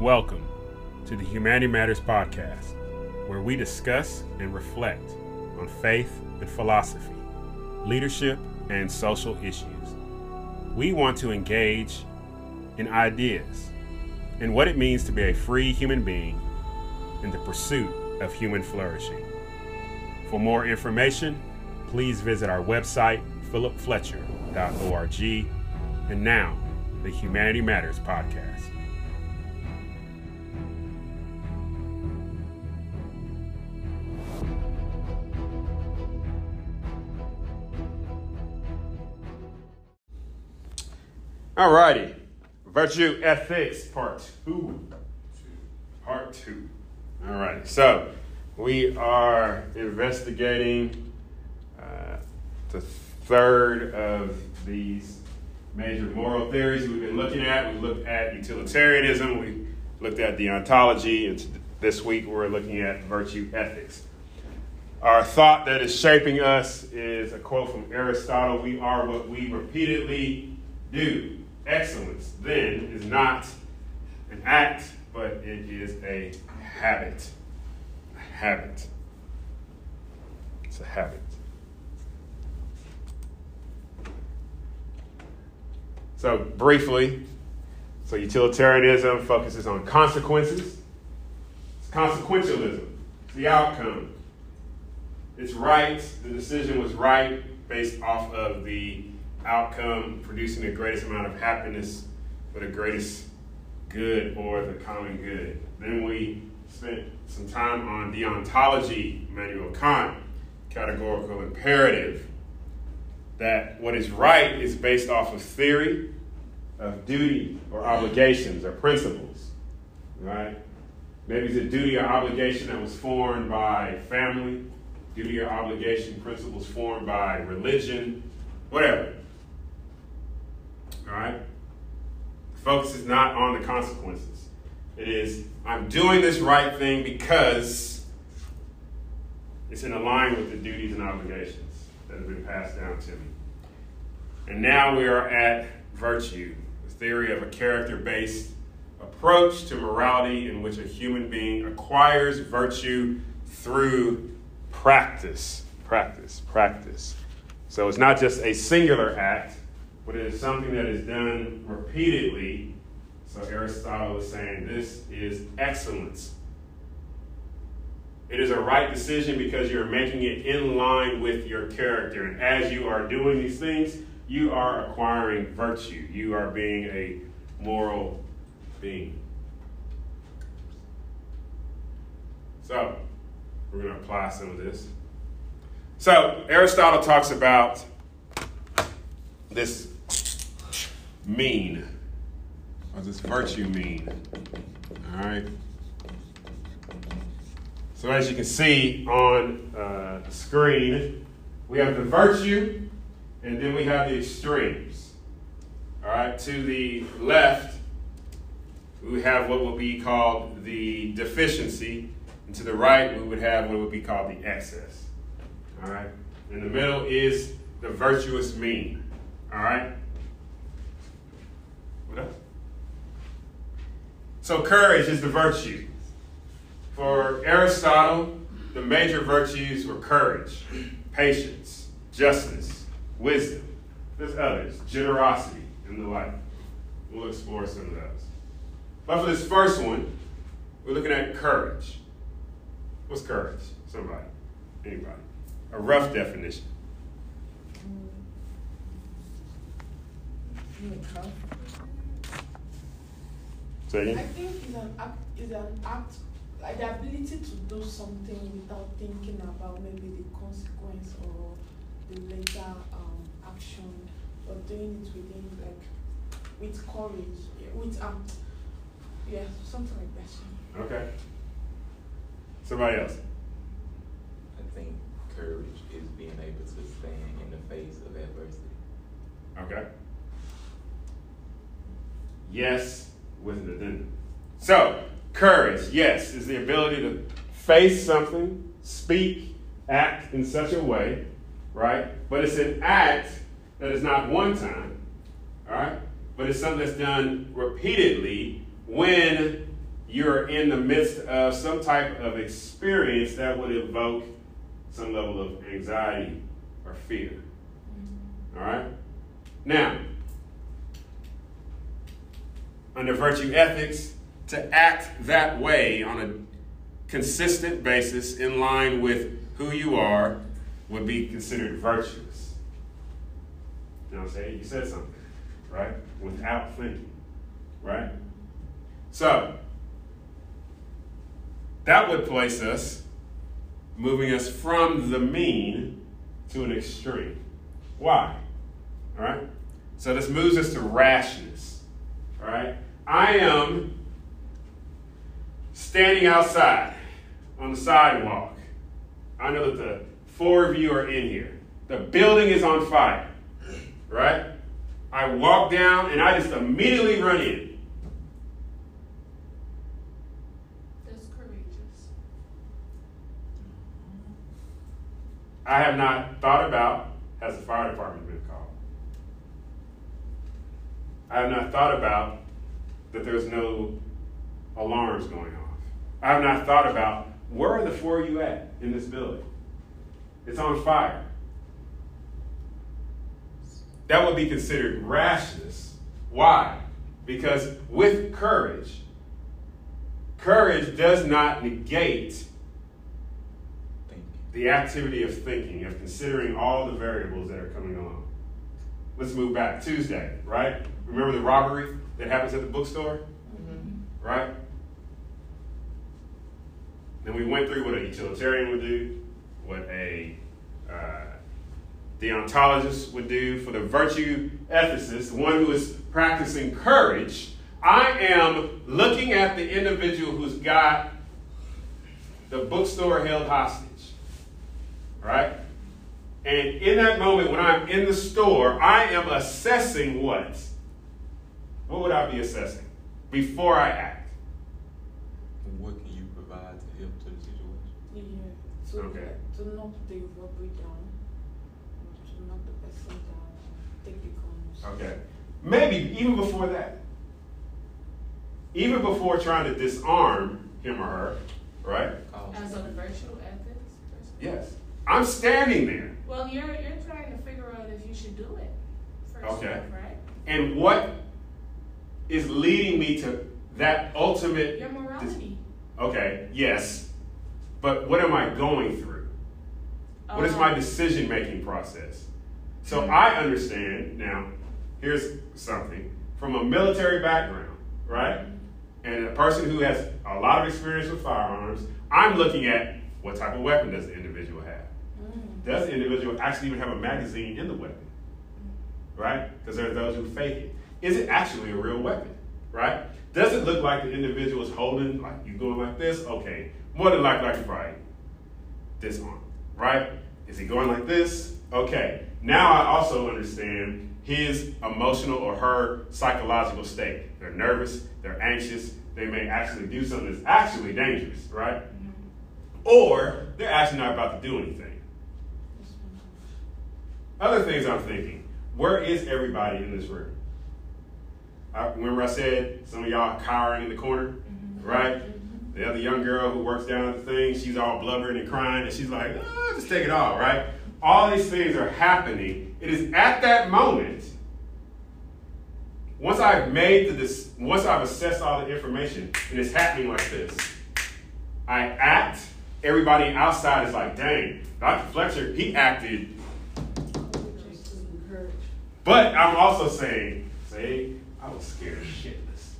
Welcome to the Humanity Matters podcast, where we discuss and reflect on faith and philosophy, leadership, and social issues. We want to engage in ideas and what it means to be a free human being in the pursuit of human flourishing. For more information, please visit our website, philipfletcher.org. And now, the Humanity Matters podcast. All righty. Virtue Ethics, Part 2. Part 2. All right. So, we are investigating uh, the third of these major moral theories we've been looking at. We looked at utilitarianism, we looked at deontology, and this week we're looking at virtue ethics. Our thought that is shaping us is a quote from Aristotle We are what we repeatedly do excellence then is not an act, but it is a habit. A habit. It's a habit. So, briefly, so utilitarianism focuses on consequences. It's consequentialism, it's the outcome. It's right, the decision was right based off of the outcome, producing the greatest amount of happiness for the greatest good or the common good. Then we spent some time on deontology, Immanuel Kant, categorical imperative, that what is right is based off of theory, of duty or obligations or principles, right? Maybe it's a duty or obligation that was formed by family, duty or obligation principles formed by religion, whatever. All right? The focus is not on the consequences. It is, I'm doing this right thing because it's in line with the duties and obligations that have been passed down to me. And now we are at virtue, the theory of a character based approach to morality in which a human being acquires virtue through practice. Practice, practice. So it's not just a singular act, but it is something that is done repeatedly. So Aristotle is saying this is excellence. It is a right decision because you're making it in line with your character. And as you are doing these things, you are acquiring virtue. You are being a moral being. So, we're going to apply some of this. So, Aristotle talks about this mean? What does virtue mean? All right. So as you can see on uh, the screen, we have the virtue, and then we have the extremes. All right. To the left, we have what will be called the deficiency, and to the right, we would have what would be called the excess. All right. In the middle is the virtuous mean. All right. So courage is the virtue. For Aristotle, the major virtues were courage, patience, justice, wisdom. There's others, generosity, and the like. We'll explore some of those. But for this first one, we're looking at courage. What's courage? Somebody? Anybody? A rough definition. Mm. Say I think it's an act, it's an act, like the ability to do something without thinking about maybe the consequence or the later um, action, but doing it within like with courage, yeah, with um, yeah, something like that. Okay. Somebody else. I think courage is being able to stand in the face of adversity. Okay. Yes, with an addendum. So, courage, yes, is the ability to face something, speak, act in such a way, right? But it's an act that is not one time, all right? But it's something that's done repeatedly when you're in the midst of some type of experience that would evoke some level of anxiety or fear. All right? Now, under virtue ethics, to act that way on a consistent basis in line with who you are would be considered virtuous. You know what I'm saying? You said something, right? Without thinking, right? So, that would place us, moving us from the mean to an extreme. Why? All right? So, this moves us to rashness. All right? I am standing outside on the sidewalk. I know that the four of you are in here. The building is on fire, right? I walk down and I just immediately run in. That's courageous. I have not thought about has the fire department been called? I have not thought about that there's no alarms going off. I have not thought about where are the four of you at in this building? It's on fire. That would be considered rashness. Why? Because with courage, courage does not negate the activity of thinking, of considering all the variables that are coming along. Let's move back. Tuesday, right? Remember the robbery that happens at the bookstore? Right? Then we went through what a utilitarian would do, what a uh, deontologist would do. For the virtue ethicist, one who is practicing courage, I am looking at the individual who's got the bookstore held hostage. Right? And in that moment, when I'm in the store, I am assessing what? What would I be assessing before I act? What can you provide to help to the situation? Yeah. To, Okay. to knock the robbery down, to knock the person down, take the guns. Okay. Maybe even before that. Even before trying to disarm him or her, right? As a virtual ethics person? Yes. I'm standing there. Well, you're, you're trying to figure out if you should do it first, Okay. off, right? And what is leading me to that ultimate. Your morality. Okay, yes. But what am I going through? What is Um, my decision making process? So I understand now, here's something from a military background, right? And a person who has a lot of experience with firearms, I'm looking at what type of weapon does the individual have? Mm. Does the individual actually even have a magazine in the weapon? Right? Because there are those who fake it. Is it actually a real weapon? Right? Does it look like the individual is holding, like you going like this? Okay. More than likely, I could probably disarm. Right? Is he going like this? Okay. Now I also understand his emotional or her psychological state. They're nervous, they're anxious, they may actually do something that's actually dangerous, right? Mm-hmm. Or they're actually not about to do anything. Other things I'm thinking, where is everybody in this room? I, remember I said some of y'all cowering in the corner, right? The other young girl who works down at the thing, she's all blubbering and crying, and she's like, "Ah, just take it all, right? All these things are happening. It is at that moment, once I've made the, once I've assessed all the information, and it's happening like this, I act, everybody outside is like, dang, Dr. Fletcher, he acted but I'm also saying, say, I was scared shitless.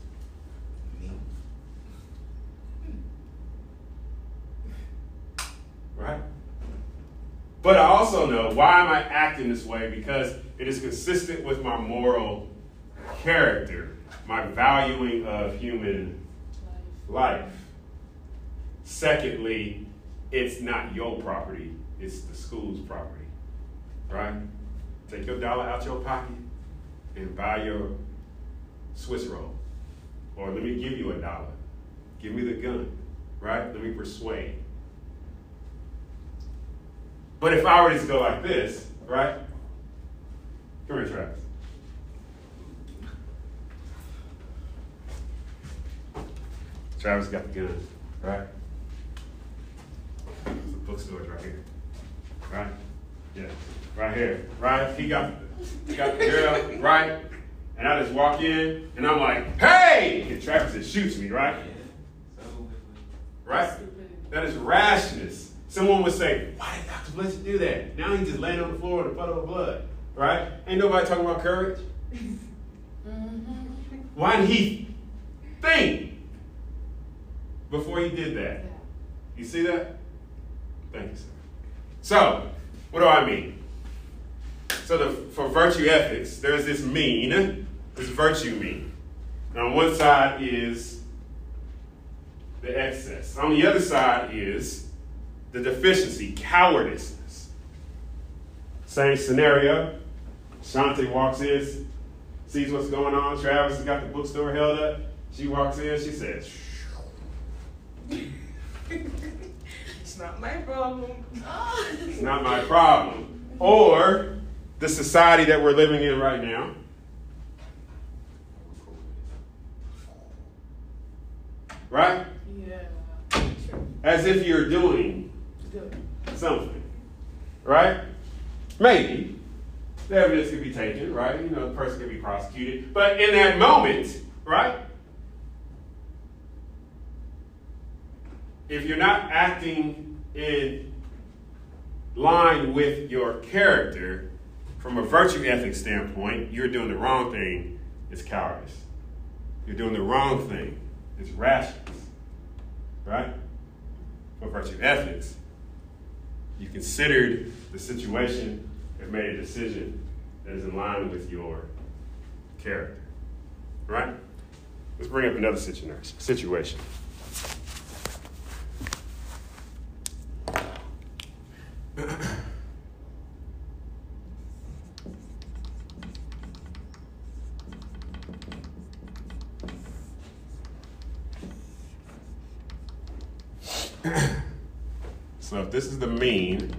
Right? But I also know why am I acting this way? Because it is consistent with my moral character, my valuing of human life. Secondly, it's not your property, it's the school's property. Right? Take your dollar out your pocket and buy your Swiss roll. Or let me give you a dollar. Give me the gun. Right? Let me persuade. But if I were to go like this, right? Come here, Travis. Travis got the gun, right? The bookstore's right here, right? Yeah, right here, right? He got, he got the girl, right? And I just walk in, and I'm like, hey! And Travis just shoots me, right? Right? That is rashness. Someone would say, why did Dr. Fletcher do that? Now he just laying on the floor in a puddle of blood, right? Ain't nobody talking about courage. Mm-hmm. Why did he think before he did that? You see that? Thank you, sir. So, what do I mean? So, the, for virtue ethics, there's this mean, this virtue mean. And on one side is the excess. On the other side is the deficiency, cowardice. Same scenario. Shante walks in, sees what's going on. Travis has got the bookstore held up. She walks in, she says, It's not my problem. It's not my problem. Or the society that we're living in right now. Right? Yeah. As if you're doing something. Right? Maybe. The evidence could be taken, right? You know, the person could be prosecuted. But in that moment, right? If you're not acting in line with your character from a virtue ethic standpoint, you're doing the wrong thing. It's cowardice. You're doing the wrong thing. It's rashness. Right? For virtue ethics, you considered the situation and made a decision that is in line with your character. Right? Let's bring up another situa- situation. So if this is the mean,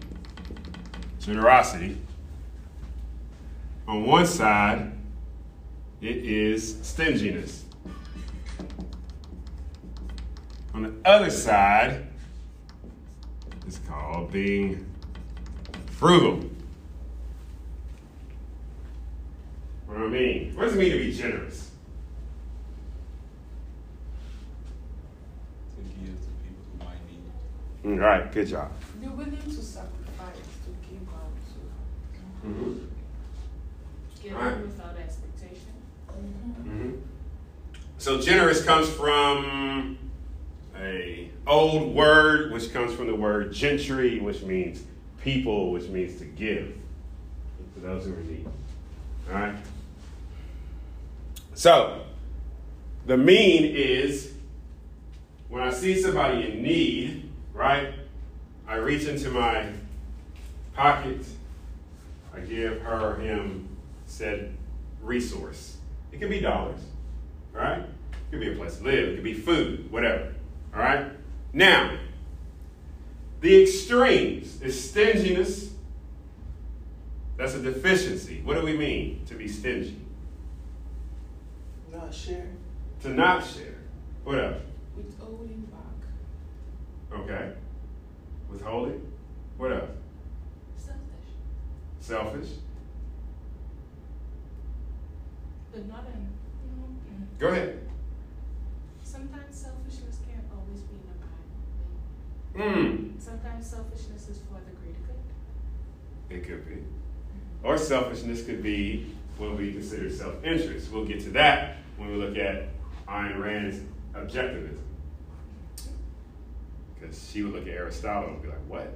generosity, on one side, it is stinginess. On the other side, it's called being frugal. What do I mean? What does it mean to be generous? To give to people who might need it. Mm, All right, good job. Be willing to sacrifice to give out to. Mm-hmm. Give Right. without expectation. Mm-hmm. So generous comes from a old word, which comes from the word gentry, which means people, which means to give to those who are in need. All right. So the mean is when I see somebody in need, right? I reach into my pocket, I give her, him said resource. It could be dollars, right? It could be a place to live, it could be food, whatever, all right? Now, the extremes is stinginess. That's a deficiency. What do we mean to be stingy? Not share. To not share. What else? Withholding back. Okay. Withholding. What else? Selfish. Selfish. But not in. Go ahead. Sometimes selfishness can't always be in a bad thing. Mm. Sometimes selfishness is for the greater good. It could be. Or selfishness could be what we consider self interest. We'll get to that when we look at Ayn Rand's objectivism. Because she would look at Aristotle and be like, what?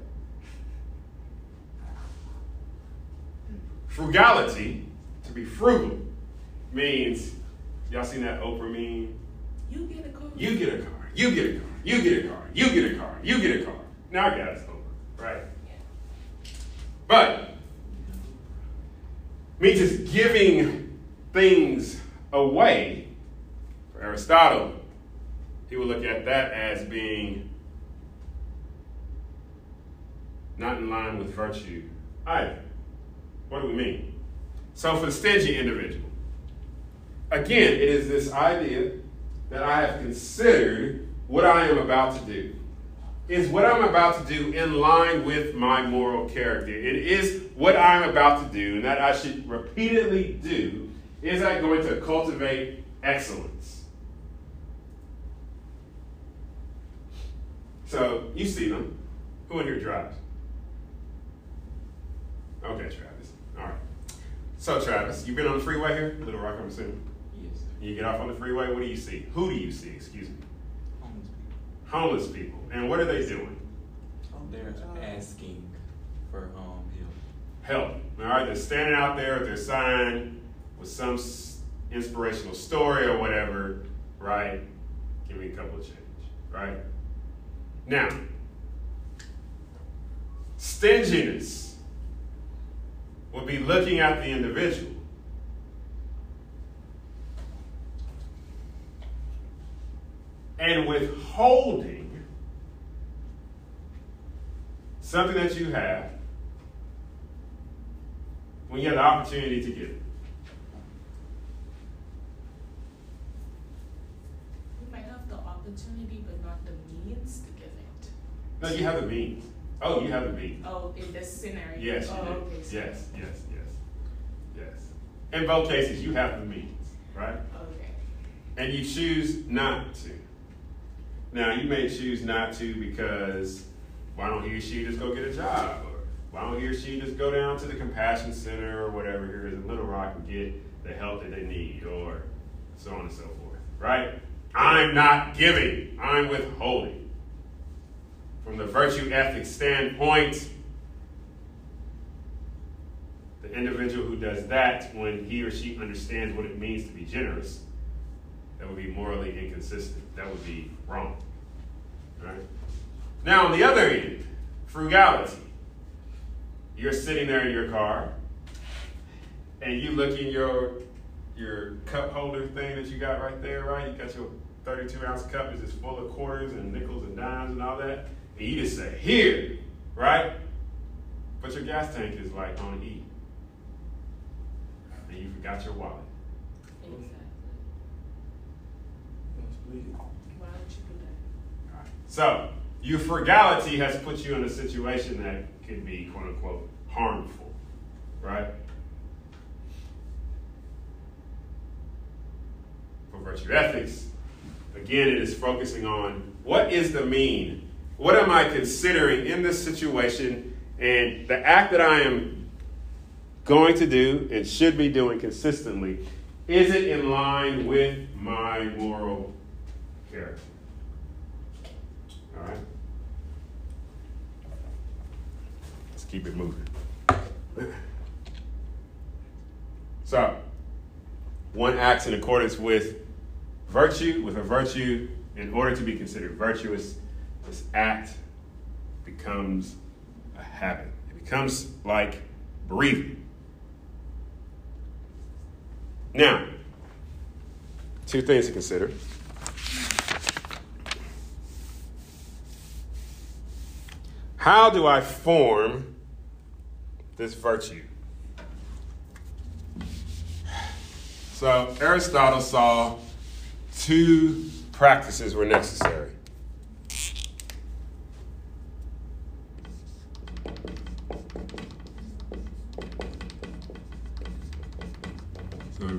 Frugality, to be frugal, means, y'all seen that Oprah meme? You get a car. You get a car, you get a car, you get a car, you get a car, you get a car. Now I got it's over, right? But me just giving things away, for Aristotle, he would look at that as being not in line with virtue either. What do we mean? So for stingy individual, again, it is this idea that I have considered what I am about to do? Is what I'm about to do in line with my moral character? It is what I'm about to do and that I should repeatedly do. Is that going to cultivate excellence? So you see them. Who in here drives? Okay, Travis. All right. So Travis, you've been on the freeway here, Little Rock, I'm assuming. Yes, sir. You get off on the freeway. What do you see? Who do you see? Excuse me. Homeless people. Homeless people. And what are they doing? They're asking for um help. Help. All right. They're standing out there with their sign with some s- inspirational story or whatever. Right. Give me a couple of change. Right. Now, stinginess would be looking at the individual and withholding something that you have when you have the opportunity to give it. We might have the opportunity, but not the means to give it. No, you have the means. Oh, you have the means. Oh, in this scenario? Yes, Oh, okay. so- Yes, yes, yes, yes. In both cases, you have the means, right? Okay. And you choose not to. Now, you may choose not to because why don't he or she just go get a job? Or why don't he or she just go down to the compassion center or whatever here is in Little Rock and get the help that they need or so on and so forth, right? I'm not giving, I'm withholding. From the virtue ethics standpoint, the individual who does that when he or she understands what it means to be generous that would be morally inconsistent. That would be wrong. Right? Now, on the other end, frugality. You're sitting there in your car, and you look in your your cup holder thing that you got right there, right? You got your 32 ounce cup is just full of quarters and nickels and dimes and all that, and you just say, "Here," right? But your gas tank is like on E, and you forgot your wallet. Exactly. Why would you do that? Alright. So, your frugality has put you in a situation that could be quote unquote harmful, right? For virtue ethics, again, it is focusing on what is the mean? What am I considering in this situation? And the act that I am going to do and should be doing consistently, is it in line with my moral character? All right. Let's keep it moving. So, one acts in accordance with virtue, with a virtue, in order to be considered virtuous, this act becomes a habit. It becomes like breathing. Now, two things to consider. How do I form this virtue? So, Aristotle saw two practices were necessary.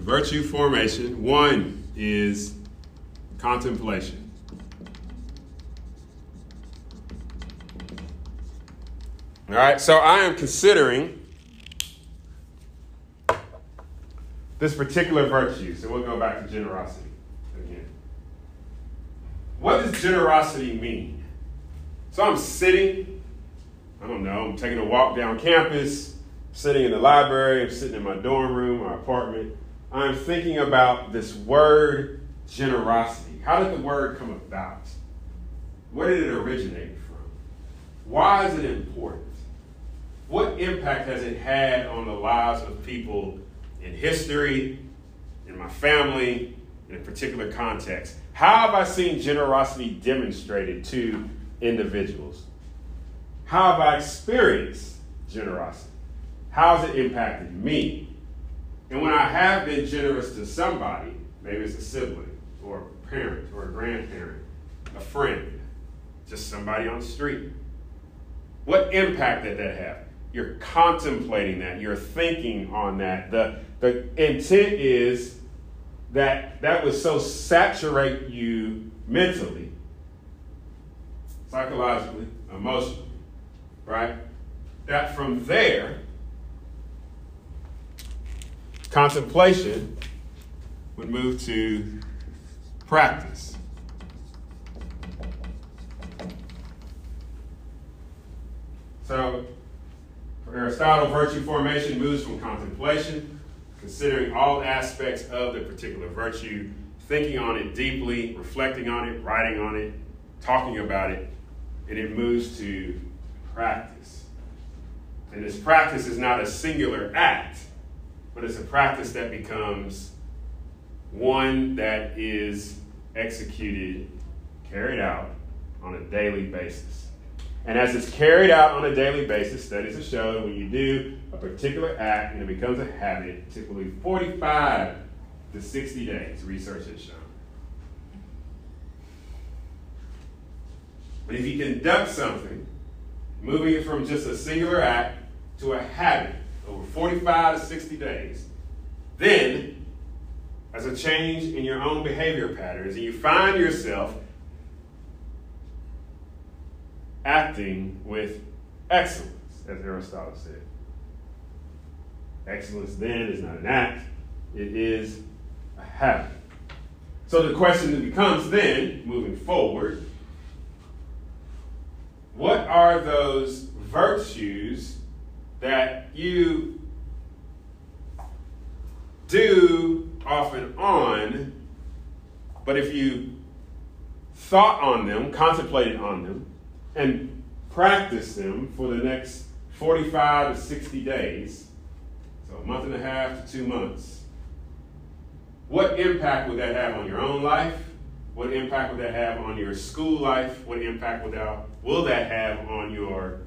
Virtue formation, one is contemplation. All right, so I am considering this particular virtue. So we'll go back to generosity again. What does generosity mean? So I'm sitting, I don't know, I'm taking a walk down campus, sitting in the library, I'm sitting in my dorm room my apartment. I'm thinking about this word generosity. How did the word come about? Where did it originate from? Why is it important? What impact has it had on the lives of people in history, in my family, in a particular context? How have I seen generosity demonstrated to individuals? How have I experienced generosity? How has it impacted me? And when I have been generous to somebody, maybe it's a sibling or a parent or a grandparent, a friend, just somebody on the street. What impact did that have? You're contemplating that, you're thinking on that. The, the intent is that that would so saturate you mentally, psychologically, emotionally, right? That from there, contemplation would move to practice. So, for Aristotle, virtue formation moves from contemplation, considering all aspects of the particular virtue, thinking on it deeply, reflecting on it, writing on it, talking about it, and it moves to practice. And this practice is not a singular act, but it's a practice that becomes one that is executed, carried out on a daily basis. And as it's carried out on a daily basis, studies have shown when you do a particular act and it becomes a habit, typically 45 to 60 days, research has shown. But if you conduct something, moving it from just a singular act to a habit over 45 to 60 days, then as a change in your own behavior patterns, and you find yourself acting with excellence, as Aristotle said. Excellence then is not an act, it is a habit. So the question that becomes then, moving forward, what are those virtues that you do off and on, but if you thought on them, contemplated on them, and practice them for the next 45 to 60 days, so a month and a half to two months, what impact would that have on your own life? What impact would that have on your school life? What impact would that, will that have on your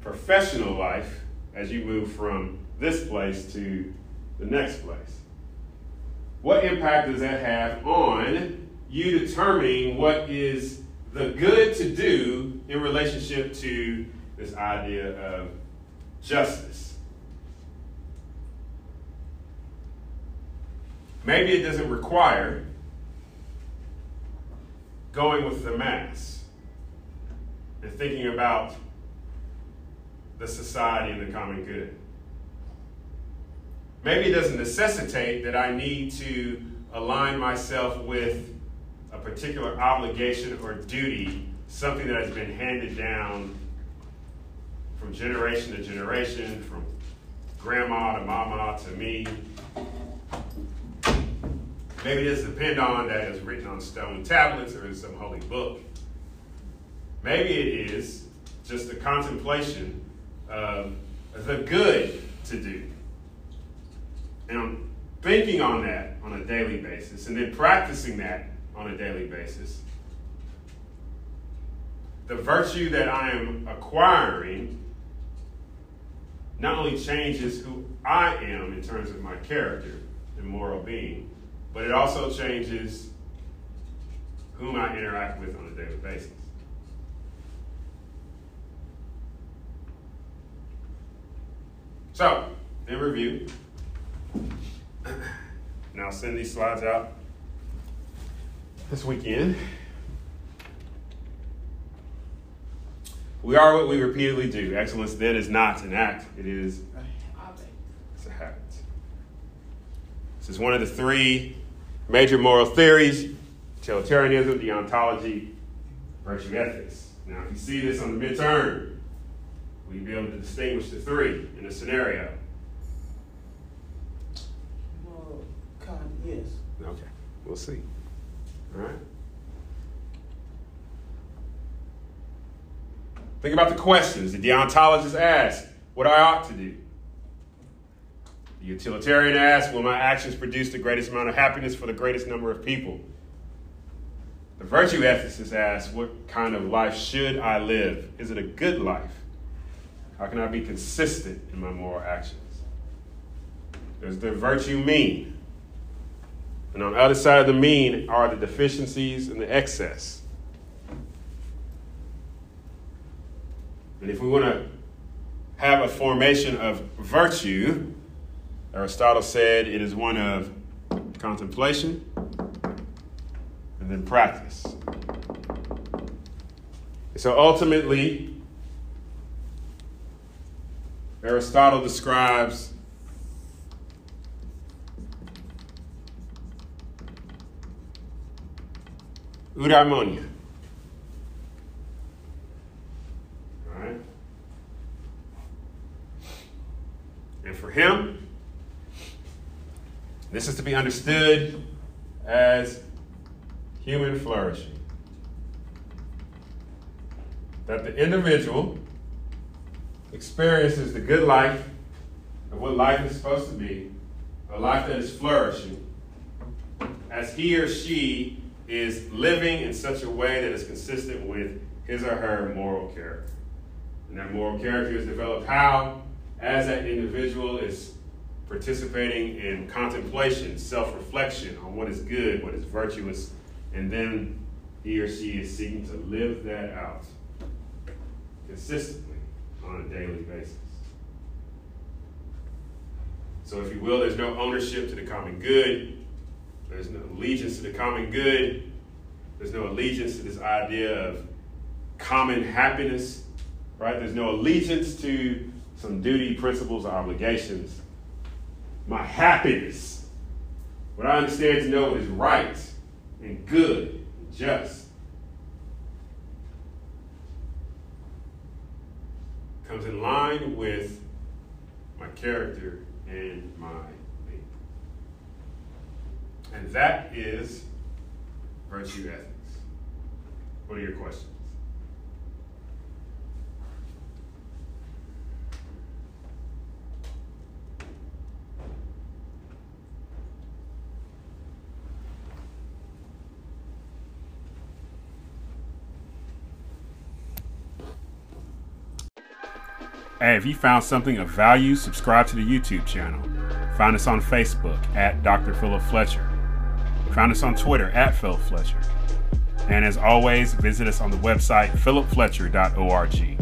professional life as you move from this place to the next place? What impact does that have on you determining what is the good to do in relationship to this idea of justice? Maybe it doesn't require going with the mass and thinking about the society and the common good. Maybe it doesn't necessitate that I need to align myself with a particular obligation or duty, something that has been handed down from generation to generation, from grandma to mama to me. Maybe it doesn't depend on that it's written on stone tablets or in some holy book. Maybe it is just a contemplation of the good to do. And I'm thinking on that on a daily basis and then practicing that on a daily basis. The virtue that I am acquiring not only changes who I am in terms of my character and moral being, but it also changes whom I interact with on a daily basis. So, in review, now send these slides out this weekend. We are what we repeatedly do. Excellence then is not an act, it is it's a habit. This is one of the three major moral theories utilitarianism, deontology, virtue ethics. Now, if you see this on the midterm, will you be able to distinguish the three in a scenario? Well, kind, yes. Okay, we'll see. All right? Think about the questions the deontologist asks what I ought to do. The utilitarian asks, Will my actions produce the greatest amount of happiness for the greatest number of people? The virtue ethicist asks, What kind of life should I live? Is it a good life? How can I be consistent in my moral actions? Does the virtue mean? And on the other side of the mean are the deficiencies and the excess. And if we want to have a formation of virtue, Aristotle said it is one of contemplation and then practice. So ultimately, Aristotle describes eudaimonia. And for him, this is to be understood as human flourishing. That the individual experiences the good life of what life is supposed to be, a life that is flourishing, as he or she is living in such a way that is consistent with his or her moral character. And that moral character is developed how? As that individual is participating in contemplation, self reflection on what is good, what is virtuous, and then he or she is seeking to live that out consistently on a daily basis. So, if you will, there's no ownership to the common good, there's no allegiance to the common good, there's no allegiance to this idea of common happiness, right? There's no allegiance to some duty, principles, or obligations. My happiness, what I understand to know is right and good and just, comes in line with my character and my being. And that is virtue ethics. What are your questions? Hey, if you found something of value, subscribe to the YouTube channel. Find us on Facebook at Dr. Philip Fletcher. Find us on Twitter at Philip Fletcher. And as always, visit us on the website philipfletcher.org.